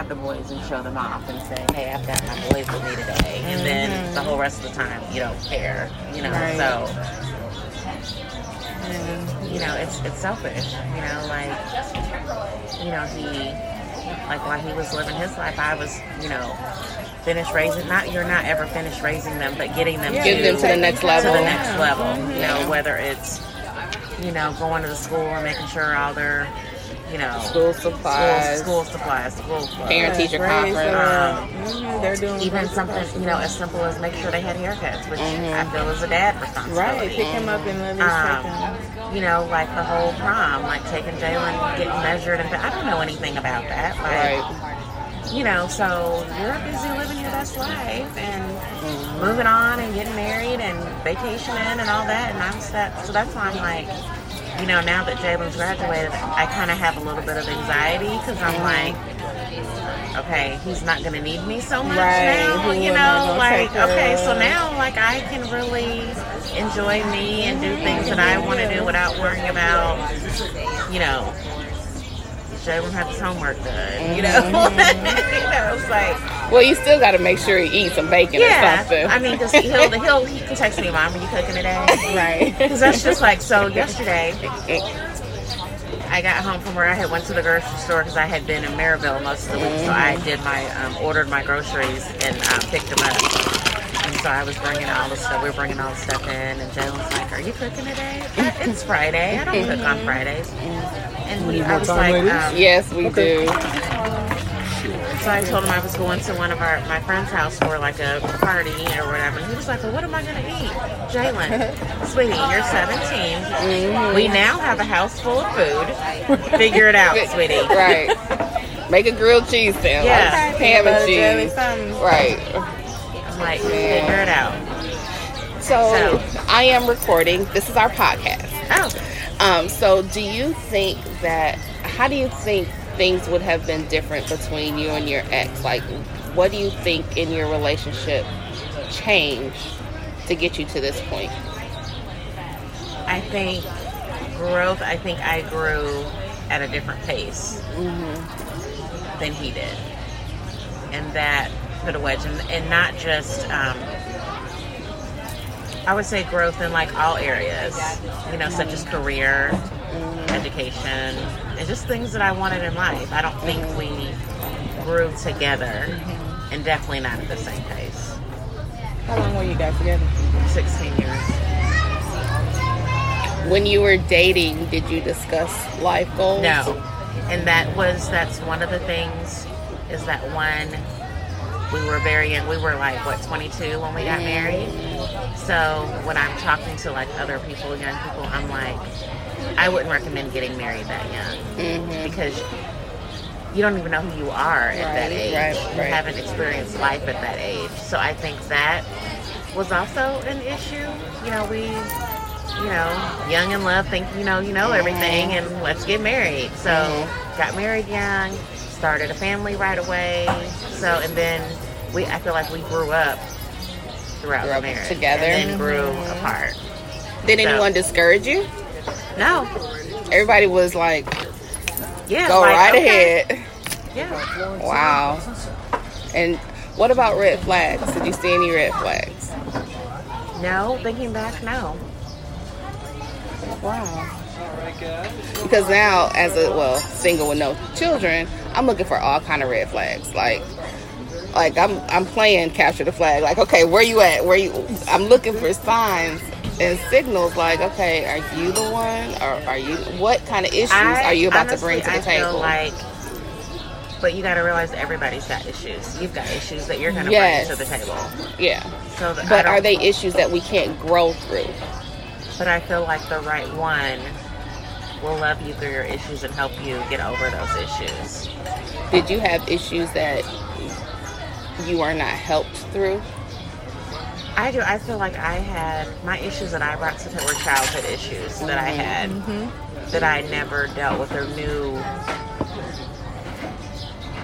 have the boys and show them off and say, hey, I've got my boys with me today. And then mm-hmm. the whole rest of the time, you don't care, you know? Right. So, you know, it's it's selfish, you know, like, you know, he, like while he was living his life, I was, you know, finished raising, not, you're not ever finished raising them, but getting them Yeah, to, Getting them to the next level to the next level, you know, mm-hmm. whether it's, you know, going to the school and making sure all their, you know, School school, supplies. school supplies, school clothes. Parent teacher conference. so, mhm, they're doing Even something, you know, as simple as make sure they had haircuts, which I feel is a dad responsibility. Right, pick him up and let us take him. Um, you know, like the whole prom, like taking Jalen, getting measured, and I don't know anything about that. Like, Right. you know, so you're busy living your best life and moving on and getting married and vacationing and all that. And I'm that, so that's why I'm like, you know, now that Jalen's graduated, I kind of have a little bit of anxiety because I'm like, okay, he's not going to need me so much Right, now, who you know, like, okay, so now, like, I can really enjoy me and do things that I want to do without worrying about, you know, Jalen have his homework done, you know, you know, it's like, Well, you still got to make sure you eat some bacon or yeah, something. I mean, because he'll, he'll, he can text me, mom, are you cooking today? Right. Because that's just like, so yesterday, I got home from where I had went to the grocery store because I had been in Maryville most of the week. So I did my, um, ordered my groceries and um, picked them up. And so I was bringing all the stuff, we were bringing all the stuff in. And Jalen's like, are you cooking today? "Uh, It's Friday. I don't cook on Fridays. And he, I was like, um, yes, we do. so I told him I was going to one of our my friend's house for like a party or whatever. And he was like, "Well, what am I going to eat?" Jalen, sweetie, you're 17. We now have a house full of food. Figure it out, sweetie. Right. Make a grilled cheese sandwich. Yeah. Ham and Butter, jelly, cheese. Right. I'm like, figure it out. So, So- I am recording. This is our podcast. Oh, Um, so do you think that how do you think things would have been different between you and your ex? Like what do you think in your relationship changed to get you to this point? I think growth. I think I grew at a different pace than he did, and that put a wedge in, and not just. Um, I would say growth in like all areas, you know, such as career, education, and just things that I wanted in life. I don't think we grew together, and definitely not at the same pace. How long were you guys together? 16 years. When you were dating, did you discuss life goals? No. And that was that's one of the things is that when we were very young, we were like what 22 when we got married. So when I'm talking to like other people, young people, I'm like, I wouldn't recommend getting married that young mm-hmm. because you don't even know who you are at that Right, age. right, you haven't experienced life at that age. So I think that was also an issue. You know, we, you know, young in love, think you know, you know mm-hmm. everything, and let's get married. So mm-hmm. got married young, started a family right away. So and then we, I feel like we grew up throughout Grew up marriage, together. and then grew mm-hmm. apart. Did So- anyone discourage you? No, Everybody was like, yeah, "Go like, right okay. ahead." Yeah. Wow. And what about red flags? Did you see any red flags? No, thinking back, no. Wow. Because now, as a well single with no children, I'm looking for all kind of red flags. Like, like I'm I'm playing capture the flag. Like, okay, where you at? Where you? I'm looking for signs and signals. Like, okay, are you the one, or are you? What kind of issues I- are you about honestly, to bring to the I table? Feel like, but you got to realize everybody's got issues. You've got issues that you're going to Yes. bring to the table. yeah, So, that but are they issues that we can't grow through? But I feel like the right one will love you through your issues and help you get over those issues. Did you have issues that you are not helped through? I do. I feel like I had my issues that I brought to the were childhood issues that I mm-hmm. had mm-hmm. that I never dealt with or knew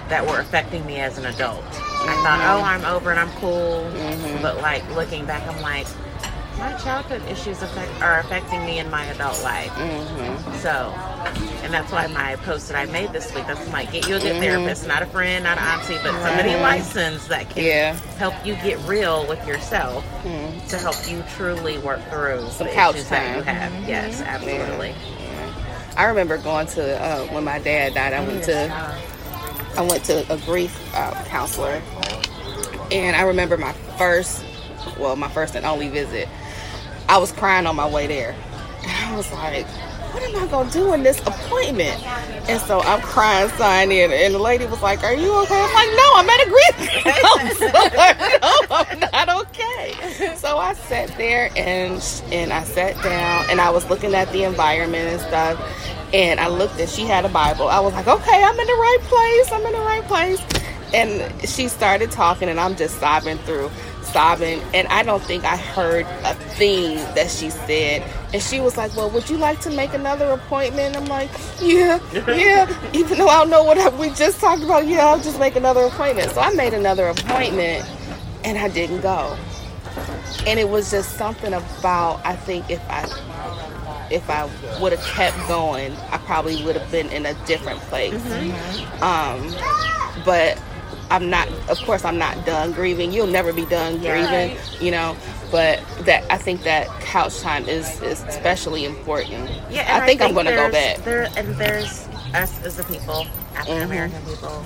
that were affecting me as an adult. I thought, mm-hmm. oh, I'm over and I'm cool. But like looking back, I'm like, my childhood issues affect, are affecting me in my adult life. Mm-hmm. So, and that's why my post that I made this week, that's like, get you a good Mhm. therapist, not a friend, not an auntie, but somebody licensed that can Yeah. help you get real with yourself Mhm. to help you truly work through Some the couch issues that you time. have. Yes, absolutely. I remember going to uh, when my dad died. I went to I went to a grief uh, counselor, and I remember my first, well, my first and only visit. I was crying on my way there, and I was like, "What am I gonna do in this appointment?" And so I'm crying, signing, in, and the lady was like, "Are you okay?" I'm like, "No, I'm at a grief no, I'm not okay." So I sat there and and I sat down, and I was looking at the environment and stuff. And I looked and she had a Bible. I was like, okay, I'm in the right place. I'm in the right place. And she started talking, and I'm just sobbing through, sobbing. And I don't think I heard a thing that she said. And she was like, well, would you like to make another appointment? I'm like, yeah, yeah. Even though I don't know what I, we just talked about, yeah, I'll just make another appointment. So I made another appointment, and I didn't go. And it was just something about, I think if I if I would have kept going, I probably would have been in a different place. Um, but I'm not. Of course, I'm not done grieving. You'll never be done Yeah. grieving, you know. But that I think that couch time is is especially important. Yeah, and I think, I'm going to go back. There and there's us as the people, African American Mm-hmm. people.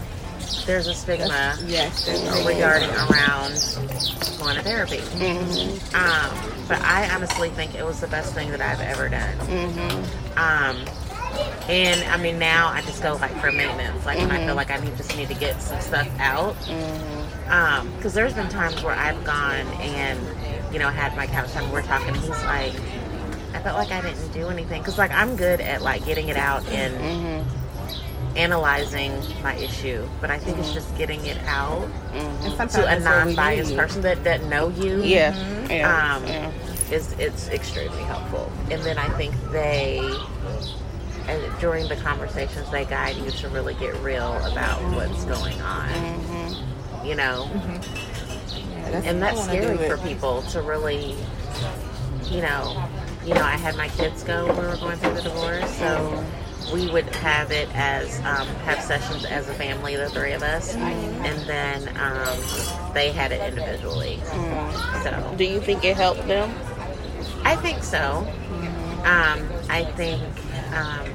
There's a stigma Yes, there's regarding around going to therapy. Mm-hmm. Um, but I honestly think it was the best thing that I've ever done. Mm-hmm. Um, and I mean now I just go like for maintenance, like when I Mm-hmm. feel like I need just need to get some stuff out. Um, because there's been times where I've gone and you know had my couch time. We're talking, and he's like, I felt like I didn't do anything because like I'm good at like getting it out and Mm-hmm. analyzing my issue, but I think it's just getting it out And sometimes to a that's what we non-biased need. person that doesn't know you. Yeah, yeah, Um, yeah. is it's extremely helpful. And then I think they, uh, during the conversations, they guide you to really get real about what's going on. Mm-hmm. You know, Yeah, that's- and that's scary for people to really, you know, you know. I had my kids go when we were going through the divorce, so we would have it as um, have sessions as a family, the three of us, and then um, they had it individually. So Do you think it helped them? I think so. Um, I think, um,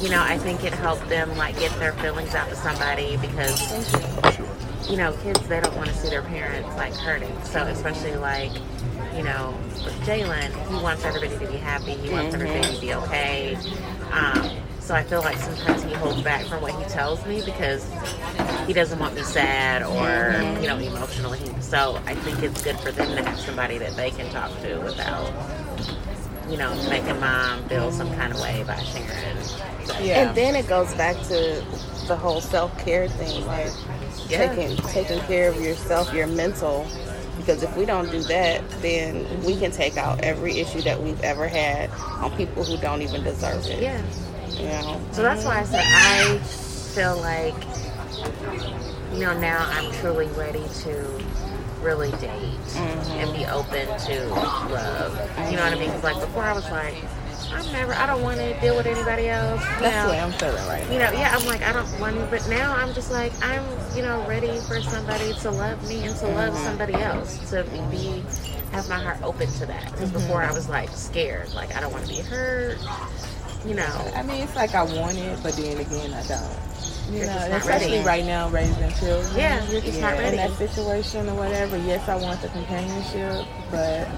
you know, I think it helped them like get their feelings out to somebody because, you know, kids they don't want to see their parents like hurting. So especially like, you know, with Jalen, he wants everybody to be happy. He wants everybody to be okay. Um, so I feel like sometimes he holds back from what he tells me because he doesn't want me sad or you know emotionally. So I think it's good for them to have somebody that they can talk to without you know making mom feel some kind of way by sharing. So, Yeah. And then it goes back to the whole self care thing, like Yeah. taking taking care of yourself, your mental. Because if we don't do that, then we can take out every issue that we've ever had on people who don't even deserve it. yeah. You know. So that's why I said I feel like you know now I'm truly ready to really date and be open to love. You know what I mean? Because like before I was like, I'm never. I don't want to deal with anybody else. You That's know? the way I'm feeling right you know, yeah, I'm like, I don't want to, but now I'm just like, I'm, you know, ready for somebody to love me and to love mm-hmm. somebody else, to be, have my heart open to that. Because mm-hmm. before I was like scared, like I don't want to be hurt, you know. I mean, it's like I want it, but then again, I don't. You You're know, just and not especially ready. right now, raising children. Yeah, you're just not In that situation or whatever, yes, I want the companionship, but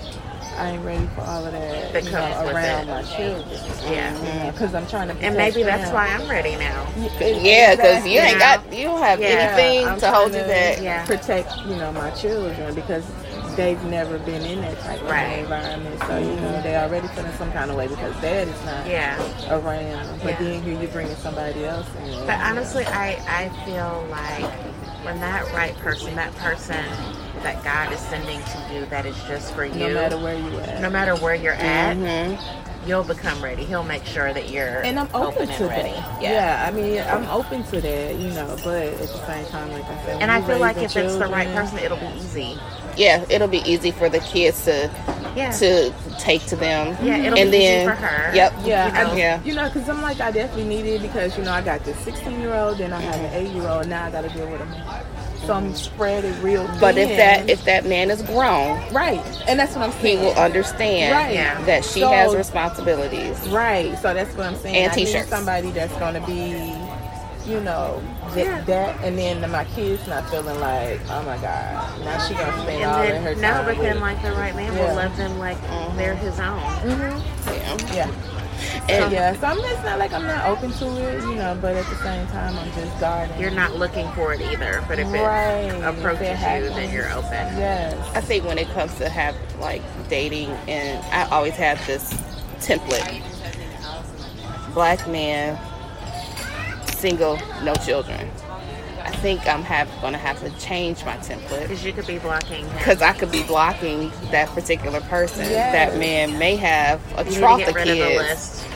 I ain't ready for all of that, That you comes know, with around it. my children. Yeah. because I'm trying to. And maybe that's them. why I'm ready now. Yeah, because you ain't got you don't have Yeah, anything I'm to hold you trying back. Yeah. Protect, you know, my children because they've never been in that type of Right. environment. So you know, they already feeling some kind of way because dad is not Yeah. around. But Yeah. then here you're bringing somebody else in. But honestly, I, I feel like when that right person, that person that God is sending to you that is just for you, no matter where you at. no matter where you're at, hmm you'll become ready. He'll make sure that you're and I'm open, and to ready. that. Yeah. Yeah. I mean, I'm open to that, you know. But at the same time, like I said, And I feel like if it's the right person, it'll be easy. Yeah, it'll be easy for the kids to Yeah. to take to them. Yeah, it'll and be easy then for her. Yep. Yeah, you know. I, Yeah. you know, because I'm like, I definitely need it because you know I got this 16 year old, then I have an 8 year old, now I got to deal with him. So I'm spread it real. But if that if that man is grown, right, and that's what I'm saying, he will understand Right. Yeah. that she So- has responsibilities. Right, so that's what I'm saying. And I need t-shirts. somebody that's gonna be, you know, th- Yeah. that, and then my kids not feeling like, oh my god, now she gonna spend all And of her then no, time. but then like the right man Yeah. will love them like they're his own. Mm-hmm. Yeah. yeah. And yeah, so I'm it's not like I'm not open to it, you know, but at the same time I'm just guarding. You're not looking for it either. But if it approaches If it you, then you're open. Yes. I think when it comes to have like dating, and I always have this template: black man, single, no children. I think I'm have gonna have to change my template Because you could be blocking because I could be blocking that particular person. Yes. That man may have a You trough of rid of the kids, list.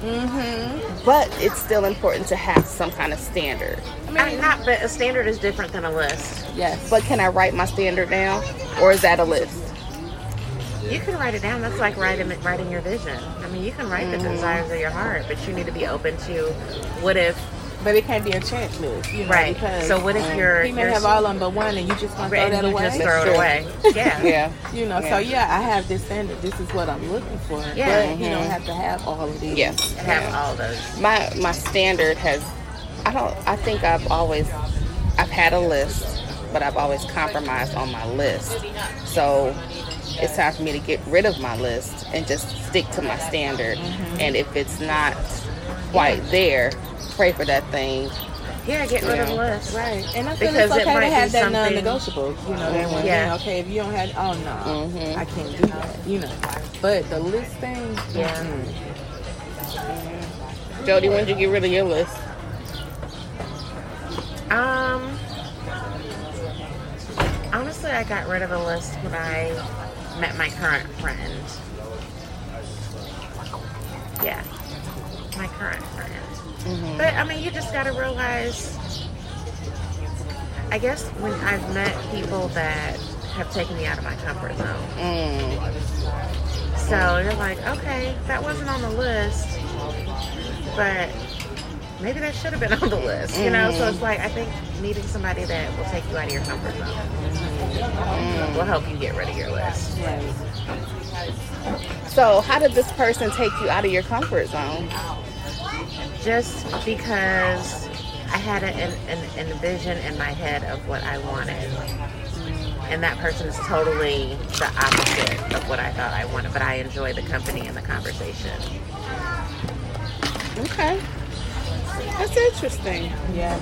Mm-hmm. but it's still important to have some kind of standard. I mean, not, but a standard is different than a list. Yes. But can I write my standard down, or is that a list? You can write it down. That's like writing writing your vision. I mean, you can write Mm-hmm. the desires of your heart, but you need to be open to what if but it can't be a checklist, you know, right. because So what if you're he may you're have all of them but one, and you just want to throw and that you away. just throw it away? Yeah. Yeah. You know, Yeah. so yeah, I have this standard. This is what I'm looking for. Yeah. But you don't mm-hmm. have to have all of these. Yeah. Have all those. my my standard has I don't I think I've always I've had a list but I've always compromised on my list so it's time for me to get rid of my list and just stick to my standard mm-hmm. and if it's not quite there pray for that thing Yeah, get rid of the list. Right. And I feel Because it's it okay might to have that non-negotiable. You know, that one Yeah. thing. Okay, if you don't have, oh no, Mhm. I can't do that. You know, but the list thing. Yeah. mm-mm. Jody when did you get rid of your list Um, honestly, I got rid of a list when I met my current friend. Yeah, my current friend. Mm-hmm. But I mean, you just gotta realize. I guess when I've met people that have taken me out of my comfort zone, mm. so you're like, okay, that wasn't on the list, but maybe that should have been on the list, you know? So it's mm-hmm. like, I think meeting somebody that will take you out of your comfort zone mm-hmm. will help you get rid of your list. Right. so how did this person take you out of your comfort zone Just because I had an, an, an envision in my head of what I wanted. And that person is totally the opposite of what I thought I wanted, but I enjoy the company and the conversation. okay that's interesting Yes.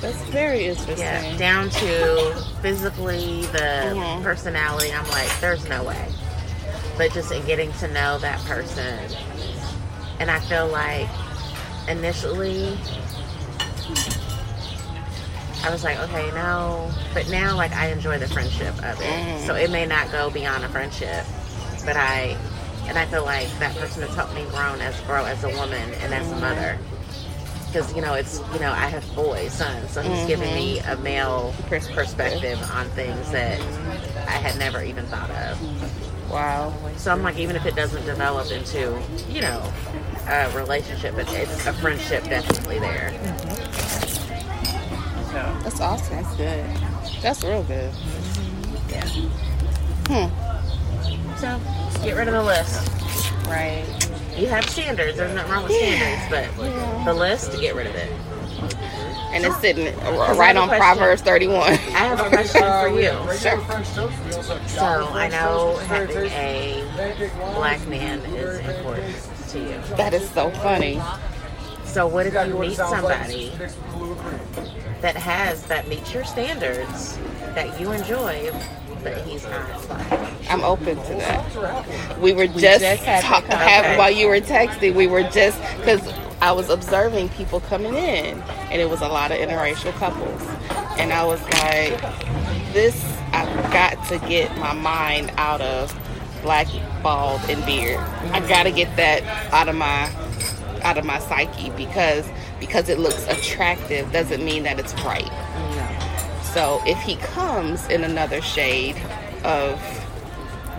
that's very interesting Yeah, down to physically the Mhm. personality. I'm like, there's no way. But just in getting to know that person, and I feel like initially I was like, okay, no, but now like I enjoy the friendship of it. So it may not go beyond a friendship, but I and I feel like that person has helped me grow as grow as a woman and as a mm-hmm. mother. Because you know it's you know I have boys, sons, so he's giving me mm-hmm. a male Perspective. perspective on things that I had never even thought of. wow So I'm like, even if it doesn't develop into, you know, a relationship, but it's a friendship definitely there. So, that's awesome That's good. that's real good yeah. hmm So, get rid of the list. Right. You have standards. There's nothing wrong with standards, but the list, to get rid of it. and it's sitting I right on question. Proverbs 31. I have a question for you. Sure. So, I know having a black man is important to you. That is so funny. So, what if you meet somebody that has that meets your standards that you enjoy, but he's not? I'm open to that. We were just, just had talk, that have, conversation. while you were texting. We were just because I was observing people coming in, and it was a lot of interracial couples, and I was like, "This, I've got to get my mind out of black bald and beard. I gotta get that out of my out of my psyche because because it looks attractive doesn't mean that it's right. So if he comes in another shade of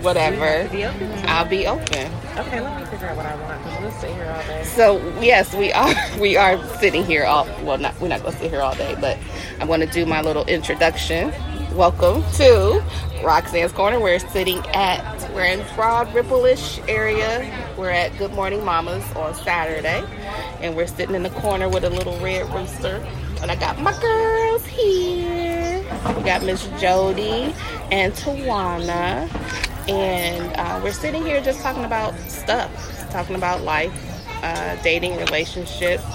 whatever, Be I'll be open. Okay, let me figure out what I want because we'll sit here all day. So yes, we are we are sitting here all well not we're not gonna sit here all day, but I'm gonna do my little introduction. Welcome to Roxanne's Corner. We're sitting at we're in Broad Ripple-ish area. We're at Good Morning Mamas on Saturday. And we're sitting in the corner with a little red rooster. And I got my girls here. We got Miss Jody and Tawana. And uh, we're sitting here just talking about stuff, talking about life, uh, dating, relationships.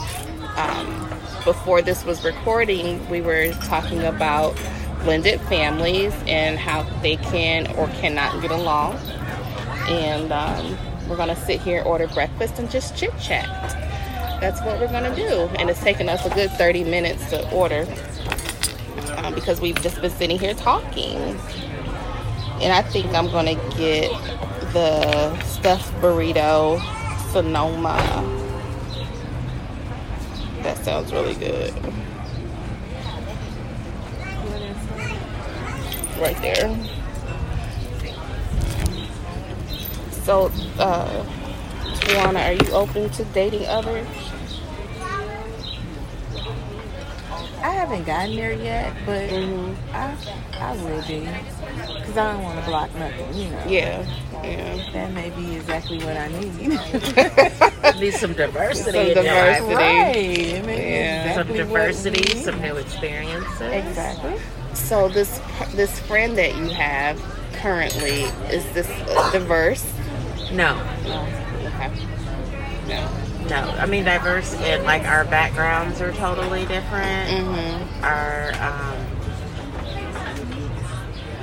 Um, before this was recording, we were talking about blended families and how they can or cannot get along. And um, we're going to sit here, order breakfast, and just chit chat. That's what we're going to do. And it's taken us a good 30 minutes to order um, because we've just been sitting here talking. And I think I'm going to get the stuffed burrito Sonoma. That sounds really good. Right there. So, uh, Tawana, are you open to dating others? I haven't gotten there yet, but Mhm. I I will be because I don't want to block nothing. You know. Yeah, yeah. That may be exactly what I need. Need some diversity. Some in your life. diversity. right. It may Yeah. Some exactly what we diversity, some new experiences. Exactly. So this this friend that you have currently is this diverse? No, Okay. No. no. I mean, diverse in like our backgrounds are totally different. Mm-hmm. Our um,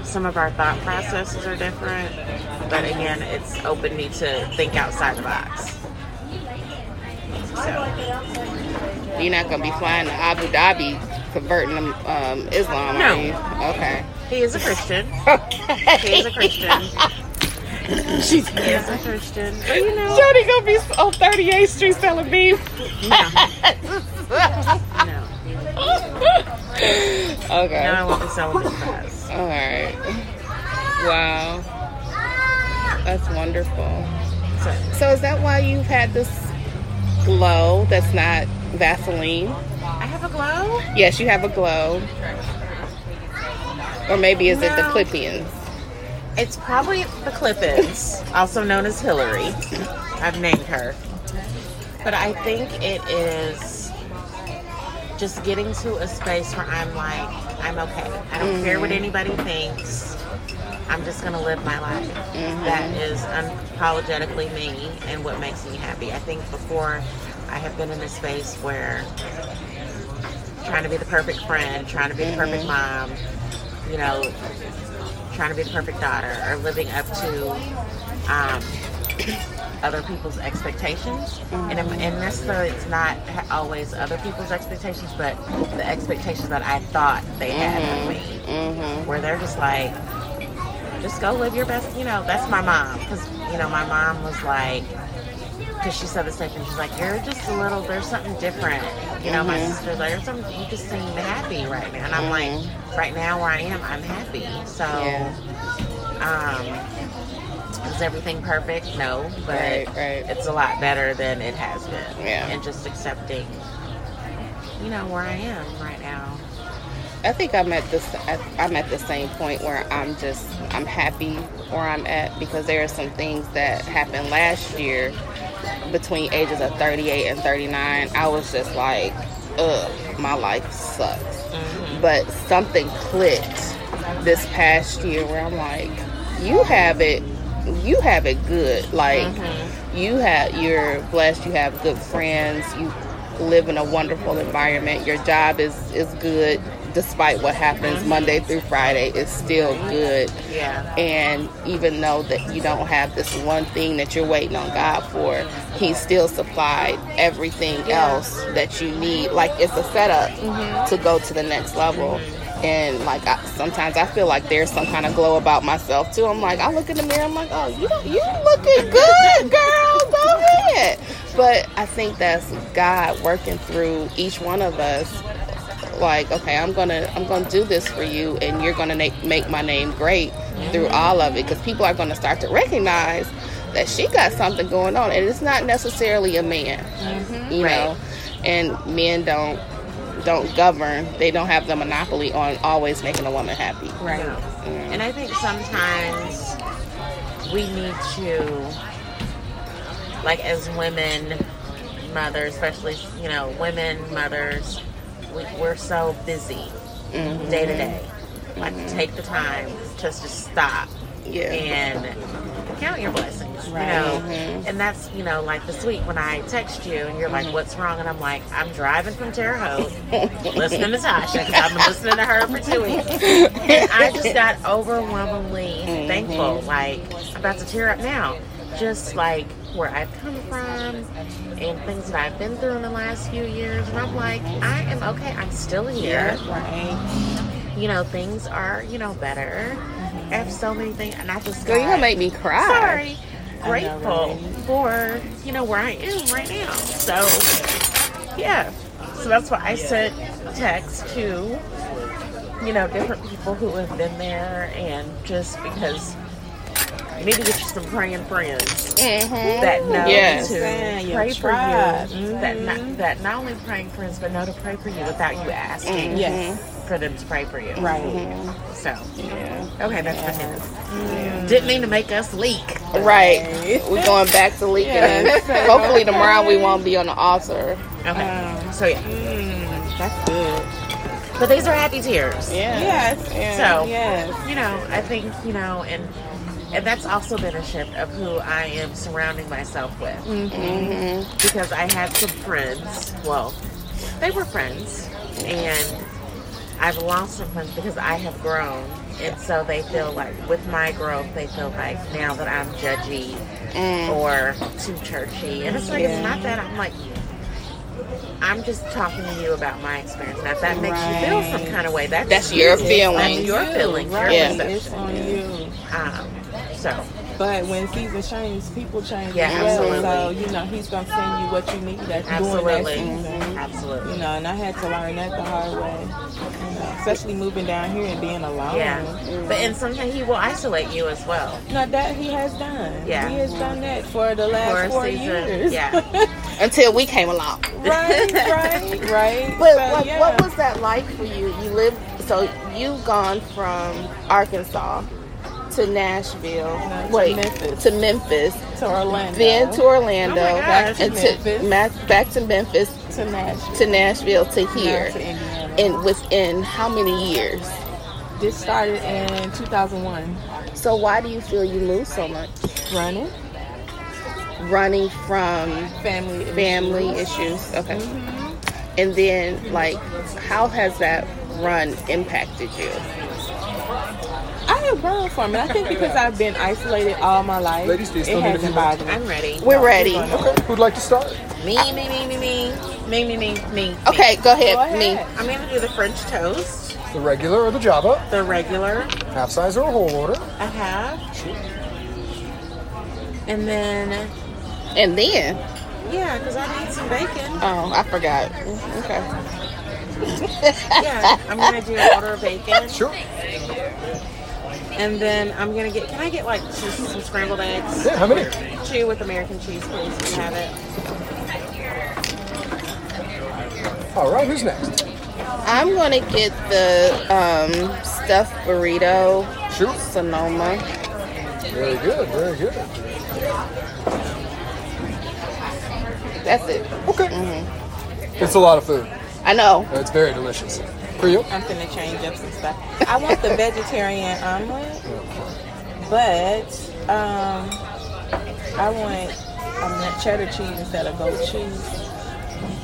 some of our thought processes are different, but again, it's opened me to think outside the box. So You're not gonna be flying to Abu Dhabi converting them um, Islam, No. Okay. he is a Christian. Okay. He is a Christian. She's He is a Christian. But you know, Jody gonna be on 38th Street selling beef. no, no. okay. No, I won't be selling his fries. All right. Wow. That's wonderful. So, So is that why you've had this glow that's not Vaseline? I have a glow. Yes, you have a glow. Or maybe is it the No. Clippians? It's probably the Clippins, also known as Hillary. I've named her. But I think it is just getting to a space where I'm like, I'm okay. I don't care what mm-hmm. anybody thinks. I'm just gonna live my life. That mm-hmm. is unapologetically me and what makes me happy. I think before I have been in a space where trying to be the perfect friend, trying to be the perfect mom, you know, trying to be the perfect daughter or living up to um, other people's expectations. And, and necessarily, it's not always other people's expectations, but the expectations that I thought they had of me, Mm-hmm. where they're just like, just go live your best. You know, that's my mom. Because, you know, my mom was like, because she said the same thing. She's like, you're just a little, there's something different. You know, my Mhm. sister's like, there's something, you just seem happy right now. And I'm like, right now where I am, I'm happy. So, Yeah. um, is everything perfect? No, but Right, right. it's a lot better than it has been. Yeah. And just accepting, you know, where I am right now. I think I'm at this. I'm at the same point where I'm just I'm happy where I'm at because there are some things that happened last year between ages of 38 and 39. I was just like, ugh, my life sucks. Mm-hmm. But something clicked this past year where I'm like, you have it, you have it good. Like mm-hmm. you have, you're blessed. You have good friends. You live in a wonderful environment. Your job is is good despite what happens Monday through Friday. It's still good. Yeah. And even though that you don't have this one thing that you're waiting on God for, He still supplied everything else that you need. Like it's a setup mm-hmm. to go to the next level. And like I, sometimes I feel like there's some kind of glow about myself too. I'm like I look in the mirror. I'm like, oh, you you looking good, girl. Go ahead. But I think that's God working through each one of us. Like, okay, I'm gonna I'm gonna do this for you, and you're gonna make make my name great through all of it, because people are gonna start to recognize that she got something going on, and it's not necessarily a man, mm-hmm. you Right. know. And men don't don't govern; they don't have the monopoly on always making a woman happy. Right. No. Mm. And I think sometimes we need to, like, as women, mothers, especially, you know, women, mothers, we, we're so busy mm-hmm. day to day. Like, mm-hmm. take the time just to stop Yeah. and count your blessings, Right. you know. Mm-hmm. And that's, you know, like this week when I text you and you're like, "What's wrong?" and I'm like, "I'm driving from Terre Haute, listening to Tasha. 'cause I've been listening to her for two weeks, and I just got overwhelmingly thankful. Like, I'm about to tear up now, just like where I've come from and things that I've been through in the last few years. And I'm like, I am okay. I'm still here Right. you know, things are, you know, better. Mm-hmm. I have so many things, and I just Girl, you got gonna make me cry. sorry, grateful for you know where I am right now. So yeah, so that's why I sent text to you know different people who have been there, and just because need to get you some praying friends Mhm. that know Yes. to Understand your pray for tribe. you. Mm-hmm. That not, mm-hmm. that not only praying friends, but know to pray for you without you asking mm-hmm. Yes. for them to pray for you. Right. So Yeah. okay, that's the news. Didn't mean to make us leak. Right. We're going back to leaking. Yes. Hopefully tomorrow we won't be on the altar. Okay. Um, so yeah, mm, That's good. but these are happy tears. Yeah. Yes. Yeah. So Yes. you know, I think you know, and and that's also been a shift of who I am surrounding myself with. Mm-hmm. Because I had some friends. Well, they were friends, and I've lost some friends because I have grown, and so they feel like with my growth, they feel like now that I'm judgy Mm. or too churchy, and it's like it's not that. I'm like. I'm just talking to you about my experience. Now, if that makes you feel some kind of way, that's That's your feeling. That's your feeling. feelings, your Yeah. perception. It's on you. Um, so, But when seasons change, people change Yeah, as well. absolutely. So you know he's gonna send you what you need that's during that absolutely, season. absolutely. You know, and I had to learn that the hard way. You know, especially moving down here and being alone. Yeah, but and sometimes he will isolate you as well. No, that he has done. Yeah. He has done that for the last a four season, years. yeah. Until we came along. right, right, right. But So, like, yeah. what was that like for you? You lived, so you've gone from Arkansas to Nashville, No, to wait, Memphis. to Memphis, to Orlando? then to Orlando, Oh. Back to and Memphis. to ma- back to Memphis, to Nashville. to Nashville, to here, to and within how many years? this started in 2001. So why do you feel you moved so much? Running Running from family family issues. issues, okay. Mm-hmm. And then, like, how has that run impacted you? I have grown from it. I think because I've been isolated all my life, Ladies, do you it still need a hasn't few bothered me. I'm ready. We're ready. Okay, who'd like to start? Me, me, me, me, me, me, me, me, me. Okay, go ahead, Go ahead. me. I'm gonna do the French toast, The regular or the Java? the regular, Half size or a whole order? a half, and then And then, yeah, because I need some bacon. oh, I forgot. Okay. Yeah, I'm gonna do an order of bacon, Sure. And then I'm gonna get. Can I get like just some scrambled eggs? Yeah, how many? Two with American cheese, please. If you have it. All right, who's next? I'm gonna get the um, stuffed burrito Sure. Sonoma. Very good, very good. That's it. Okay. Mhm. It's a lot of food. I know. It's very delicious. For you? I'm gonna change up some stuff. I want the vegetarian omelet, but um, I want um, cheddar cheese instead of goat cheese,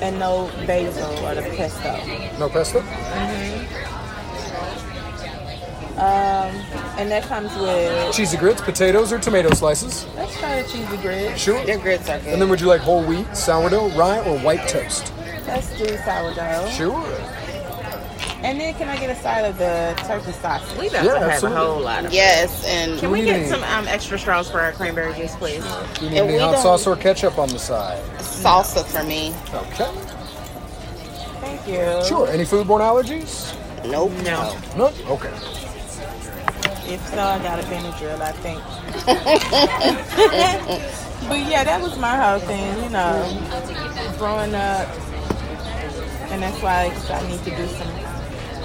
and no basil or the pesto. No pesto? Mm-hmm. Um, and that comes with Cheesy grits, potatoes, or tomato slices? let's try the cheesy grits. Sure. Their grits are good. And then would you like whole wheat, sourdough, rye, or white toast? Let's do sourdough. Sure. And then can I get a side of the turkey sausage? We about Yeah, to have absolutely. a whole lot of. Yes, and Can we We get need- some um, extra straws for our cranberry juice, please? Do you need And any we hot don't- sauce or ketchup on the side? salsa for me. Okay. Thank you. Sure. Any foodborne allergies? Nope. No. No. Okay. If so, I got a Benadryl, I think. but yeah, that was my whole thing, you know, growing up. And that's why I need to do some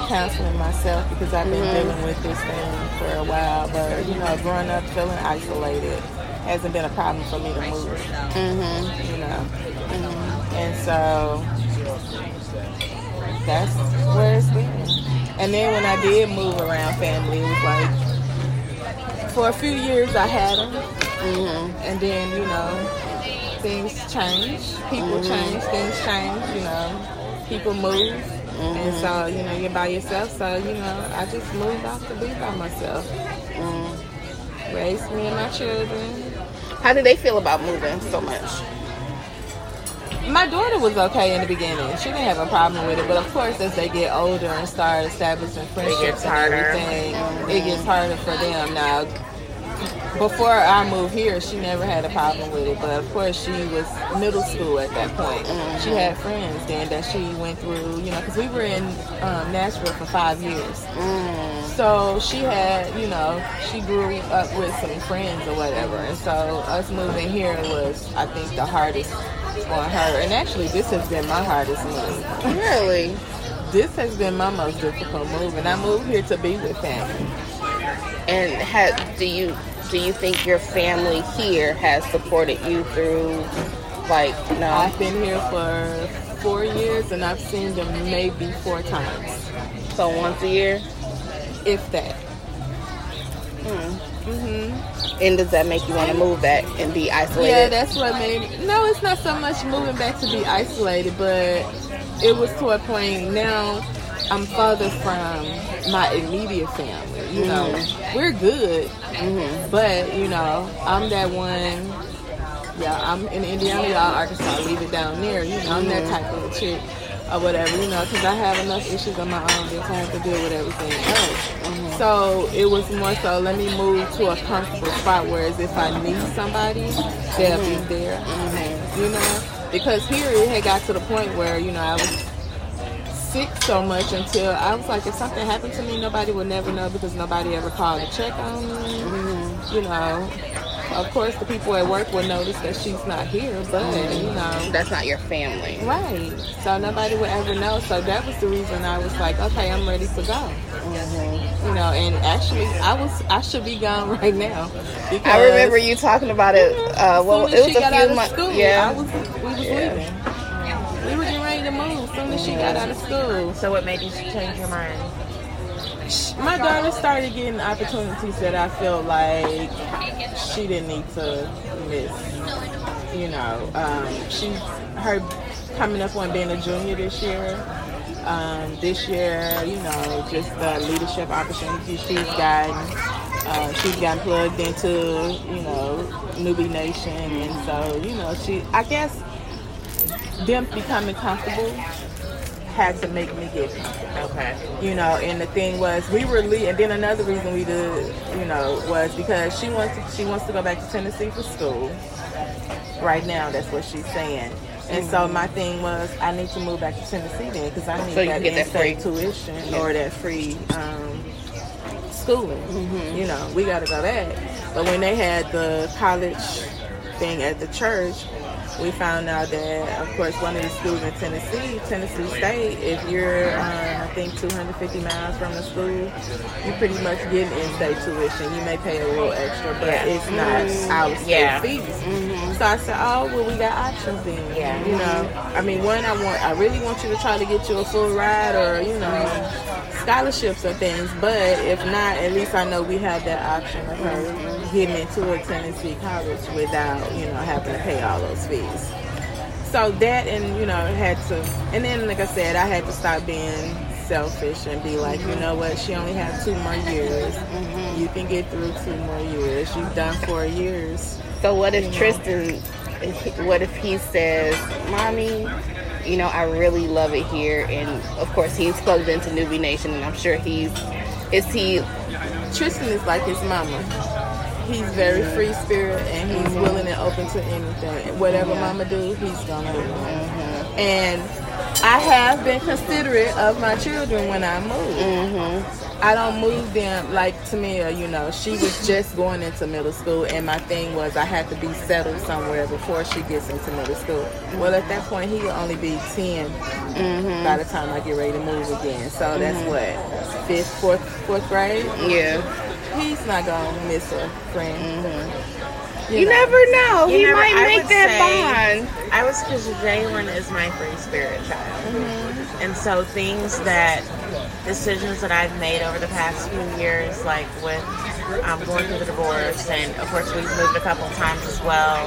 counseling myself because I've been dealing with this thing for a while. But, you know, growing up feeling isolated hasn't been a problem for me to move, Mm-hmm. you know. And so that's where it's been. And then when I did move around family, it was like for a few years I had them, Mm-hmm. and then you know things change, people change, things change. You know, people move, and so you know you're by yourself. So you know I just moved off to be by myself, raised me and my children. How do they feel about moving so much? My daughter was okay in the beginning. She didn't have a problem with it, but of course, as they get older and start establishing friendships gets and harder. everything, it gets mm-hmm. harder for them. Now, before I moved here, she never had a problem with it, but of course, she was middle school at that point. She had friends then that she went through, you know, because we were in um, Nashville for five years. So she had, you know, she grew up with some friends or whatever. And so us moving here was, I think, the hardest on her. And actually, this has been my hardest move. Really? This has been my most difficult move. And I moved here to be with family. And do you do you think your family here has supported you through like no? I've been here for four years and I've seen them maybe four times, So once a year? if that. Mhm. And does that make you want to move back and be isolated? Yeah, that's what made me. No, it's not so much moving back to be isolated, but it was to a point now I'm further from my immediate family. You know, we're good, mm-hmm. but you know, I'm that one. Yeah, I'm in Indiana, y'all, Arkansas. Leave it down there. You know, I'm that mm-hmm. type of a chick or whatever. You know, because I have enough issues on my own that I have to deal with everything else. Mm-hmm. So it was more so let me move to a comfortable spot. Whereas if I need somebody, they'll be there. You know, because here it had got to the point where you know I was sick so much until I was like, if something happened to me, nobody would never know because nobody ever called to check on me. Mm-hmm. You know, of course, the people at work would notice that she's not here, but you mm-hmm. know. That's not your family. Right. So nobody would ever know. So that was the reason I was like, okay, I'm ready to go. Mm-hmm. You know, and actually, I was I should be gone right now. I remember you talking about it. Uh, well, it was a few months. Yeah. I was we was Yeah. leaving. We were to move soon as she got out of school. So what made you change your mind? My daughter started getting opportunities that I felt like she didn't need to miss. You know, um, she her coming up on being a junior this year. Um, this year, you know, just the leadership opportunities she's gotten. Uh, she's gotten plugged into, you know, Newbie Nation, and so you know, she. I guess them becoming comfortable had to make me get comfortable Okay. you know and the thing was we were le- and then another reason we did you know was because she wants to, she wants to go back to tennessee for school. Right now that's what she's saying. And so my thing was i need to move back to tennessee then because i need So that get that free- tuition or that free um, schooling you know we got to go back. But when they had the college thing at the church we found out that, of course, one of the schools in Tennessee, Tennessee State, if you're, um, I think, 250 miles from the school, you pretty much get in-state tuition. You may pay a little extra, but Yeah. it's not mm-hmm. out-of-state Yeah. fees. Mm-hmm. So I said, oh, well, we got options then. Yeah. You know, I mean, one, I want, I really want you to try to get you a full ride or, you know, scholarships or things. But if not, at least I know we have that option of her mm-hmm. getting into a Tennessee college without, you know, having to pay all those fees. So that and you know had to, and then like I said, I had to stop being selfish and be like, you mm-hmm. know what, she only had two more years. Mm-hmm. You can get through two more years. You've done four years. So what if Tristan? What if he says, "Mommy, you know, I really love it here. And of course, he's plugged into Newbie Nation, and I'm sure he's is he Tristan is like his mama. He's very free spirit and he's willing and open to anything. Whatever mama do, he's gonna do. And I have been considerate of my children when I move. I don't move them like Tamia, you know, she was just going into middle school and my thing was I had to be settled somewhere before she gets into middle school. Well at that point he'll only be 10 by the time I get ready to move again. So that's mm-hmm. what, fifth, fourth, fourth grade? yeah. He's not gonna miss a friend. You, know. never know. You he never- might I make that say- bond. I was because Jalen is my free spirit child, Mm-hmm. and so things that decisions that I've made over the past few years, like with um, going through the divorce, and of course we've moved a couple times as well.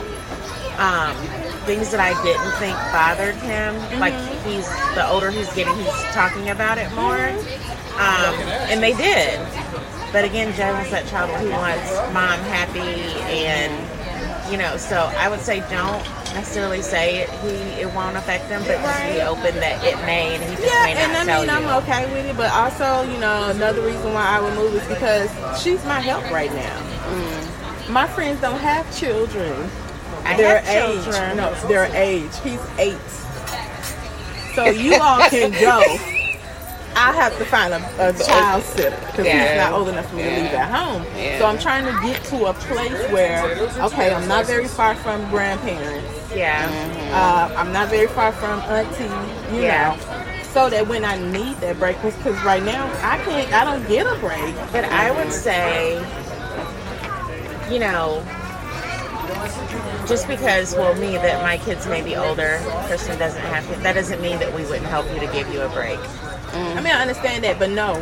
Um, things that I didn't think bothered him, like Mm-hmm. he's the older he's getting, he's talking about it more, um, and they did. But again, Jalen's that child he wants mom happy and you know, so I would say don't necessarily say it he it won't affect him, but just be open that it may and he just Yeah, may not and I tell mean you. I'm okay with it, but also, you know, another reason why I would move is because she's my help right now. Mm. My friends don't have children. I their have age, children. no, their age. He's eight, so you all can go. I have to find a, a child sitter because Yeah. he's not old enough for me to leave at home. Yeah. So I'm trying to get to a place where, okay, I'm not very far from grandparents. Yeah. Uh, I'm not very far from auntie, you Yeah. know. So that when I need that break, because right now I can't, I don't get a break. But I would say, you know, just because, well, me, that my kids may be older, Kristen doesn't have to, that doesn't mean that we wouldn't help you to give you a break. I mean, I understand that, but no,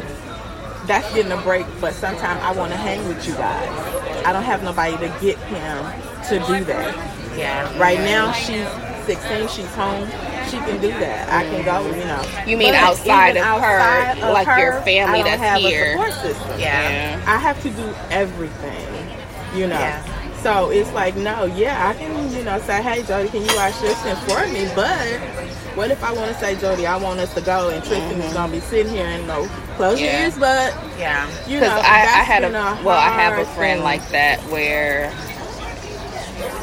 that's getting a break. But sometimes I want to hang with you guys. I don't have nobody to get him to do that. Yeah. Right now, she's 16, she's home. She can do that. I can go, you know. You mean But outside of her, of like your family that's have here. System. Yeah. I have to do everything, you know. Yeah. So it's like, no, yeah, I can, you know, say, hey, Jody, can you watch Tristan for me? But what if I want to say, Jody, I want us to go, and Tristan is gonna be sitting here and no, close Yeah. ears, but Yeah. you know, I, I had a a well, I have a friend thing. like that where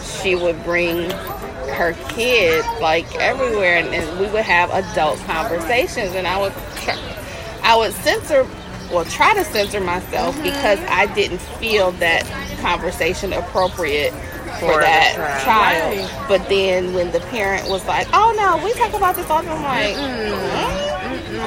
she would bring her kid like everywhere, and, and we would have adult conversations, and I would I would censor, well, try to censor myself Mm-hmm. because I didn't feel that conversation appropriate for, For that child. child. Right. But then when the parent was like, "Oh no, we talk about this all the time," I'm like. "Hmm?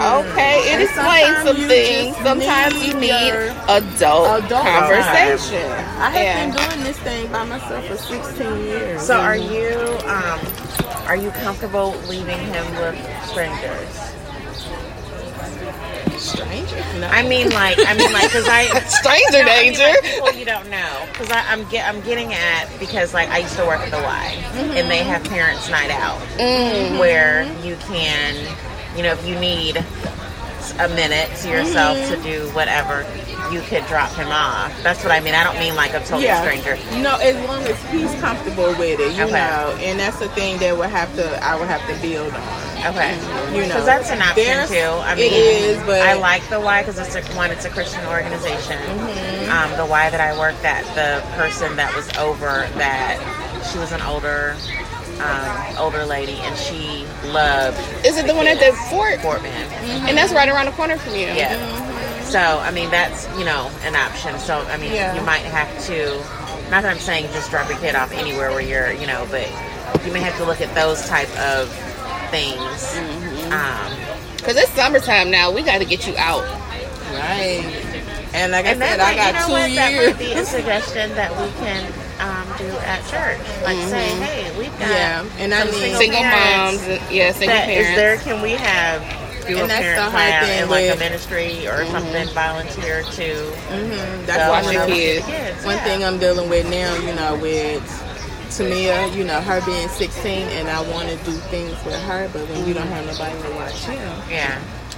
Okay, it And explains sometimes some you things. just Sometimes you need need adult, adult conversation. I have Yeah. been doing this thing by myself for 16 years. So are you um are you comfortable leaving him with strangers? Strangers? No. I mean like I mean like because I Stranger No, I mean, danger. like, people you don't know because I'm get I'm getting at because like I used to work at the Y and they have parents night out Mm. where you can you know if you need a minute to yourself to do whatever you could drop him off. That's what I mean. I don't mean like a total yeah. stranger. No, as long as he's comfortable with it, you Okay. know, and that's the thing that would have to I would have to build on. Okay, You know, because that's an option There's- too. I mean, is, but- I like the Y because it's a, one, it's a Christian organization. Mm-hmm. Um, the Y that I worked at, the person that was over that, she was an older, um, older lady, and she loved Is it the one at the fort? Fort Ben. And that's right around the corner from you. Yeah. So I mean, that's you know an option. So I mean, Yeah. you might have to. Not that I'm saying just drop your kid off anywhere where you're, you know, but you may have to look at those type of things. Mm-hmm. Um, Because it's summertime now. We got to get you out. Right. And like And I said, that I got you know two what, that years. might be a suggestion that we can um, do at church. Like say, hey, we've got Yeah, and I mean- single, Single moms, and, yeah, single that parents. Is there. Can we have do And a that's parent the hard plan thing in like a ministry or something? Volunteer to Mhm, That's Watch one your of- kids. kids. One yeah. thing I'm dealing with now, you know, with Tamia, you know, her being 16, and I want to do things with her, but when you don't have nobody to watch him, Yeah.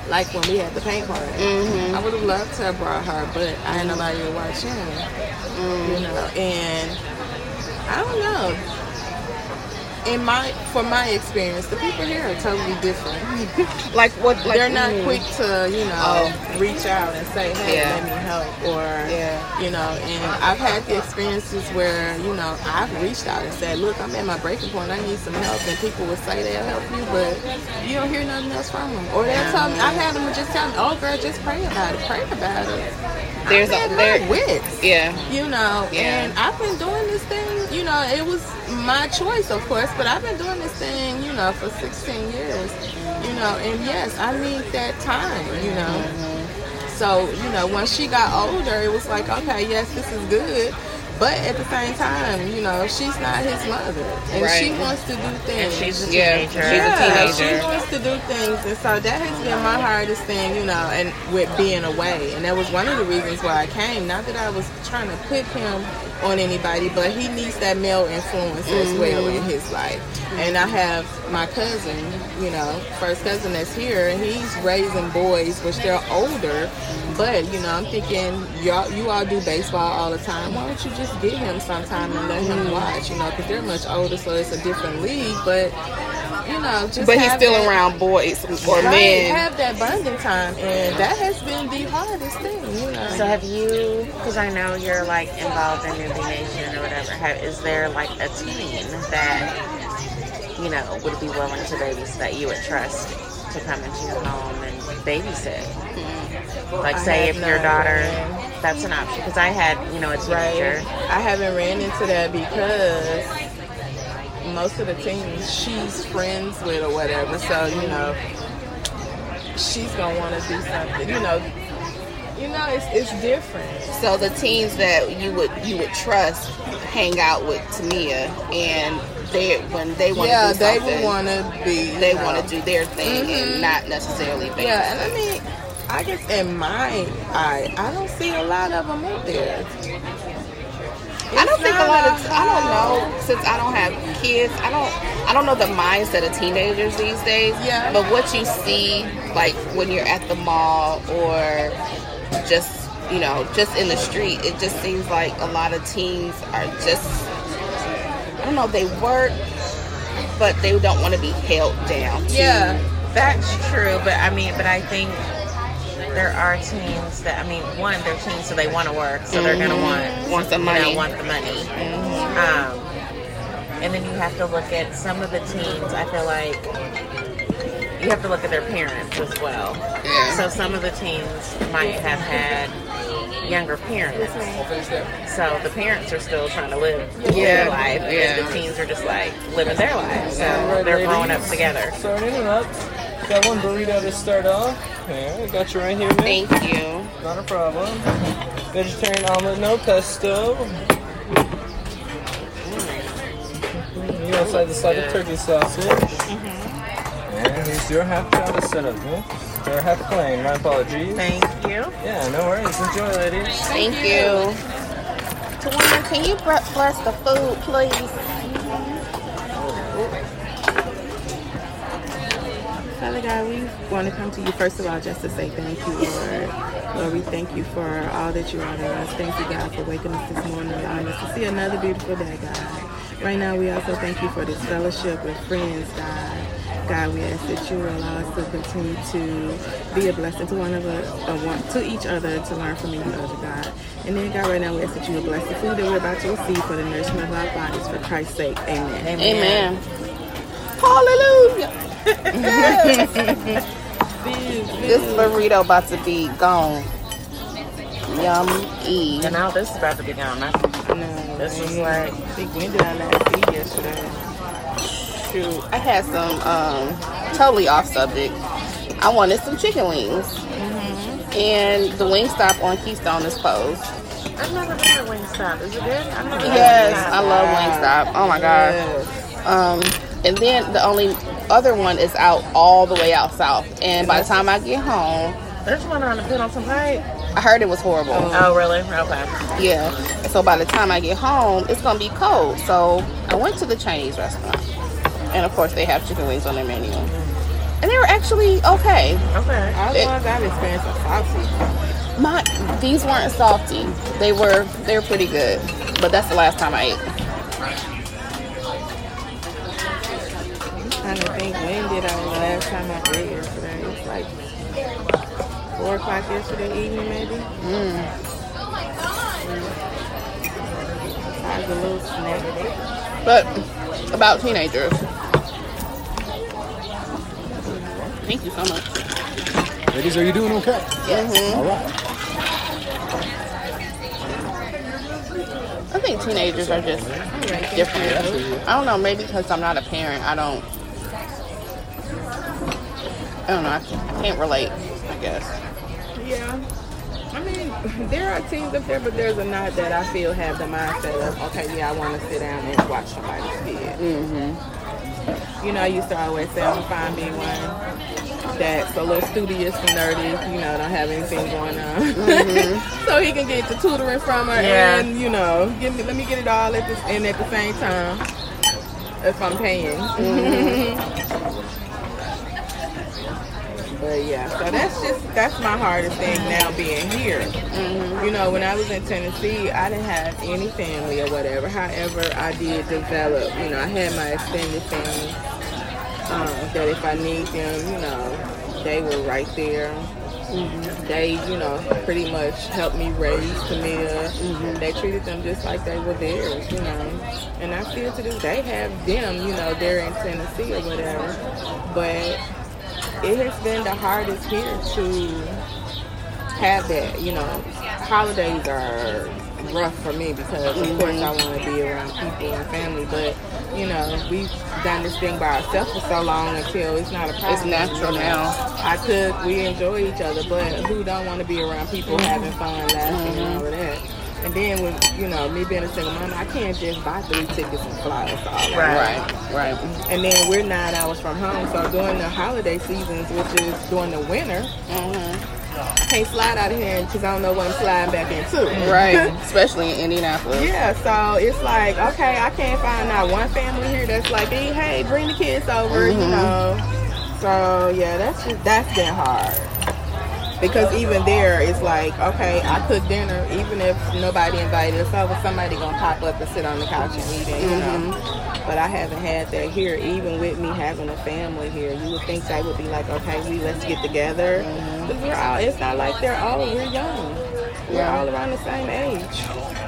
Like when we had the paint party, Mm-hmm. I would have loved to have brought her, but I had nobody to watch him, you know, and I don't know. In my for my experience, the people here are totally different. Like what? Like They're not mm, quick to, you know, reach out and say, "Hey, Yeah. let me help," or Yeah. you know. And I've had the experiences where, you know, I've reached out and said, "Look, I'm at my breaking point. I need some help," and people would say they'll help you, but you don't hear nothing else from them. Or they'll tell me, I've had them just tell me, "Oh, girl, just pray about it. Pray about it." There's a there. wits Yeah. you know Yeah. and i've been doing this thing you know it was my choice of course but i've been doing this thing you know for 16 years you know and yes i need that time you know. Mm-hmm. So you know when she got older it was like okay yes this is good but at the same time you know she's not his mother and she wants to do And things. she's a Yeah, she's a teenager. she wants to do things, and so that has been my hardest thing, you know, and with being away, and that was one of the reasons why I came. Not that I was trying to put him on anybody, but he needs that male influence as well in mm-hmm. his life. And I have my cousin, you know, first cousin that's here, and he's raising boys, which they're older, but you know, I'm thinking y'all, you all do baseball all the time. Why don't you just get him sometime and let him watch, you know, because they're much older, so it's a different league, but. You know, just But he's still that- around boys or Right, men. have that bonding time, and that has been the hardest thing, you know. So have you? Because I know you're like involved in Newbie Nation or whatever. Have, is there like a team that you know would be willing to babysit that you would trust to come into your home and babysit? Hmm. Like, I say if your daughter, ran. that's an option. Because I had, you know, a teenager. Right. I haven't ran into that because most of the teams she's friends with or whatever. So you know, she's gonna want to do something. You know, you know, it's it's different. So the teams that you would you would trust hang out with Tamia, and they when they want to Yeah, do they something, want to be. they want to do their thing and mm-hmm. not necessarily. Yeah, and I mean, I guess in my eye, I don't see a lot of them out there. I don't think a lot of I don't know since I don't have kids. I don't I don't know the mindset of teenagers these days. Yeah. But what you see like when you're at the mall or just you know just in the street, it just seems like a lot of teens are just I don't know they work, but they don't want to be held down. Yeah, That's true, but I mean, but I think there are teams that I mean, one, they're teens, so they want to work, so they're gonna want Want some you know, want the money. Um, and then you have to look at some of the teams. I feel like you have to look at their parents as well. Yeah. So some of the teams might have had younger parents, so the parents are still trying to live Yeah, their life, yeah. and the teens are just like living their life. So Alright, they're growing up together. Starting it up. Got one burrito to start off. Yeah, I got you right here, man. Thank you. Not a problem. Vegetarian omelet, no pesto. You also the side of turkey sausage. Mm-hmm. And here's your half pound of setup, man. Or half plain, my apologies. Thank you. Yeah, no worries. Enjoy, ladies. Thank you. Tawana, can you bless the food, please? Father God, we want to come to you first of all just to say thank you, Lord. Lord, we thank you for all that you are to us. Thank you, God, for waking us this morning, allowing us to see another beautiful day, God. Right now, we also thank you for this fellowship with friends, God. God, we ask that you will allow us to continue to be a blessing to one of us, or one, to each other, to learn from each other, God. And then, God, right now, we ask that you will bless the food that we're about to receive for the nourishment of our bodies. For Christ's sake, amen. Amen. Hallelujah. This burrito about to be gone. Yum-y. And now this is about to be gone. No, This is like- I think did I last eat yesterday? Shoot, I had some um, totally off subject. I wanted some chicken wings, and the wing stop on Keystone is closed. I've never been to Wingstop. Is it good? I've never Yes. I love Wingstop. Oh my god. Yes. Um, and then the only other one is out all the way out south. And by the time I get home, There's one on the Pendleton Pike. I heard it was horrible. Oh, really? Okay. Yeah. So by the time I get home, it's gonna be cold. So I went to the Chinese restaurant, and of course they have chicken wings on their menu, and they were actually okay. Okay. All the It- ones I've experienced are salty. My these weren't salty. They were they were pretty good, but that's the last time I ate. Trying to think when did I the last time I ate yesterday? It's like four o'clock yesterday evening maybe. Mm. I was a little snack. But about teenagers. Thank you so much. Ladies, are you doing okay? Mhm. All right. I think teenagers are just different. I don't know, maybe because I'm not a parent, I don't. I don't know. I can't relate. I guess. Yeah. I mean, there are teams up there, but there's a lot that I feel have the mindset of, okay, yeah, I want to sit down and watch somebody's kid. Mm-hmm. You know, I used to always say I'm fine being one that's a little studious and nerdy, you know, don't have anything going on. Mm-hmm. so he can get the tutoring from her Yeah. and, you know, give me, let me get it all at the, and at the same time if I'm paying. But yeah, so that's just that's my hardest thing now being here. Mm-hmm. You know, when I was in Tennessee, I didn't have any family or whatever. However, I did develop. You know, I had my extended family um, that if I need them, you know, they were right there. Mm-hmm. They, you know, pretty much helped me raise Camille. Uh, mm-hmm. They treated them just like they were theirs, you know. And I still to this day have them, you know, they're in Tennessee or whatever. But it has been the hardest here to have that. You know, holidays are rough for me because of course mm-hmm. I want to be around people and family, but you know we've done this thing by ourselves for so long until it's not a problem. It's natural you know. now. I cook, we enjoy each other, but who don't want to be around people mm-hmm. having fun, laughing, and all of that. And then with you know me being a single mom, I can't just buy three tickets and fly us all. Right. Right. Right. And then we're nine hours from home, so during the holiday seasons, which is during the winter, Mm-hmm. can't slide out of here because I don't know what I'm sliding back into. Right. Especially in Indianapolis. yeah, so it's like, okay, I can't find not one family here that's like, hey, hey, bring the kids over, you know. So yeah, that's just that's been hard. Because even there, it's like, okay, I cook dinner, even if nobody invited us over, somebody gonna pop up and sit on the couch and eat it, you know. Mm-hmm. But I haven't had that here, even with me having a family here. You would think that would be like, okay, we let's get together. Mm-hmm. Because we're all, it's not like they're old, we're young. We're all around the same age.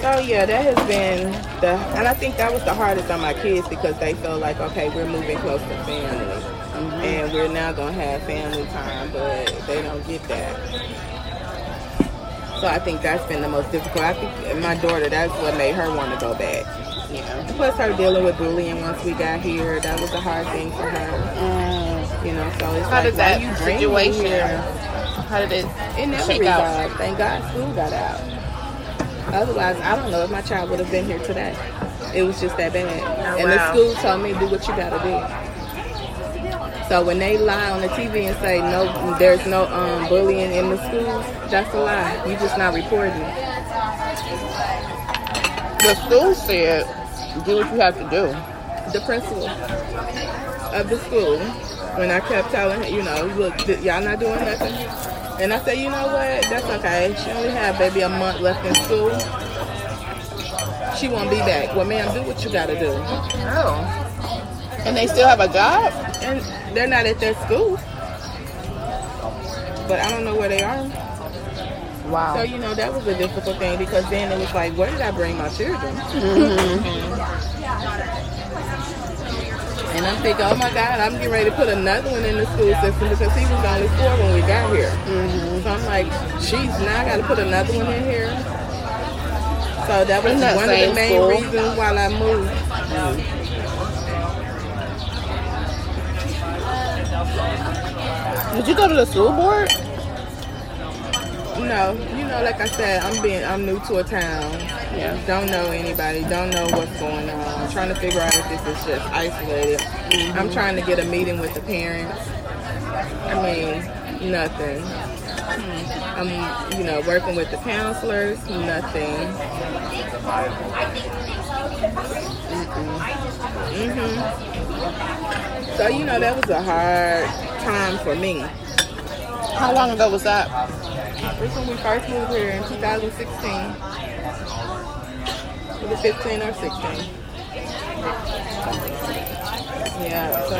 So yeah, that has been the, and I think that was the hardest on my kids because they felt like, okay, we're moving close to family, and we're now gonna have family time, but they don't get that. So I think that's been the most difficult. I think my daughter, that's what made her want to go back. Yeah. Plus her dealing with bullying once we got here, that was a hard thing for her. Mm. You know, so it's How like, that you situation? here? How did it? Never Shake out. Thank God school got out. Otherwise, I don't know if my child would have been here today. It was just that bad. Oh, and wow. the school told me, do what you gotta do. So when they lie on the TV and say no, there's no um, bullying in the schools, that's a lie. You just not reporting it. The school said, "Do what you have to do." The principal of the school, when I kept telling her, you know, look, y'all not doing nothing. And I said, you know what? That's okay. She only had maybe a month left in school. She won't be back. Well, ma'am, do what you gotta do. Oh. And they still have a job. And they're not at their school. But I don't know where they are. Wow. So, you know, that was a difficult thing because then it was like, where did I bring my children? Mm-hmm. And I'm thinking, oh my God, I'm getting ready to put another one in the school system because he was only four when we got here. Mm-hmm. So I'm like, geez, now I got to put another one in here. So that was that one of the main school? reasons why I moved. Mm-hmm. Did you go to the school board? No, you know, like I said, I'm being, I'm new to a town. Yeah. Don't know anybody. Don't know what's going on. I'm trying to figure out if this is just isolated. Mm-hmm. I'm trying to get a meeting with the parents. I mean, nothing. I'm, you know, working with the counselors. Nothing. hmm So you know, that was a hard time for me. How long ago was that? This when we first moved here in 2016. Was it 15 or 16? Yeah, so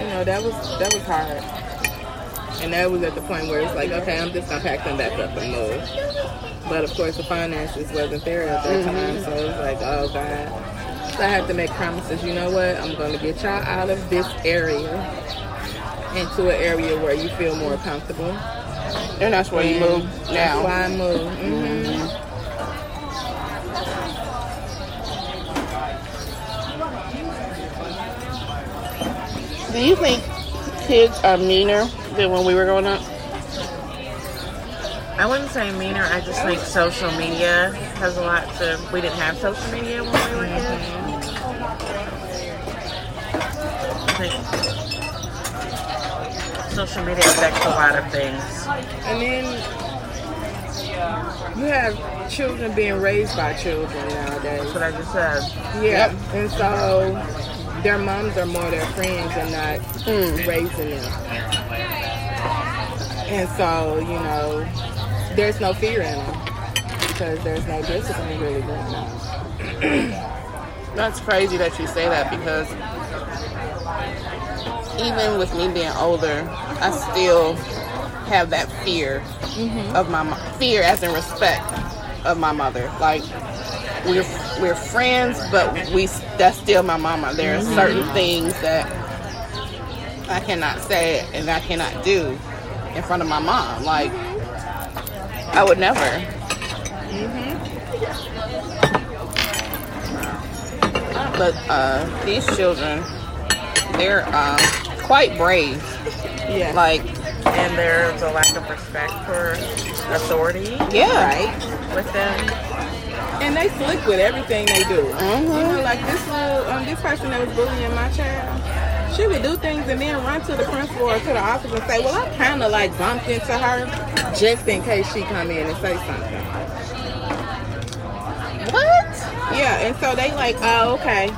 you know that was that was hard, and that was at the point where it's like, okay, I'm just gonna pack them back up and move. But of course, the finances wasn't there at that time, so it was like, oh god. So I had to make promises. You know what? I'm gonna get y'all out of this area into an area where you feel more comfortable. And that's where you And move That's now. why I moved. hmm Do you think kids are meaner than when we were growing up? I wouldn't say meaner. I just think social media has a lot to. We didn't have social media when we were kids. I think social media affects a lot of things. And then you have children being raised by children nowadays. That's what I just said. Yeah. And so their moms are more their friends and not Mm. raising them. And so, you know, there's no fear in them because there's no discipline really going on. That's crazy that you say that because even with me being older, I still have that fear mm-hmm. of my mo- fear as in respect of my mother. Like we're we're friends, but we that's still my mama. There are certain mm-hmm. things that I cannot say and I cannot do in front of my mom. Like I would never. But uh, these children, they're um, quite brave. Yeah. Like, And there's a lack of respect for authority yeah, right. with them. And they slick with everything they do. Mhm. You know, like this little, um, this person that was bullying my child, she would do things and then run to the principal or to the office and say, "Well, I kind of like bumped into her, just in case she come in and say something." What? Yeah, and so they like, "Oh, okay."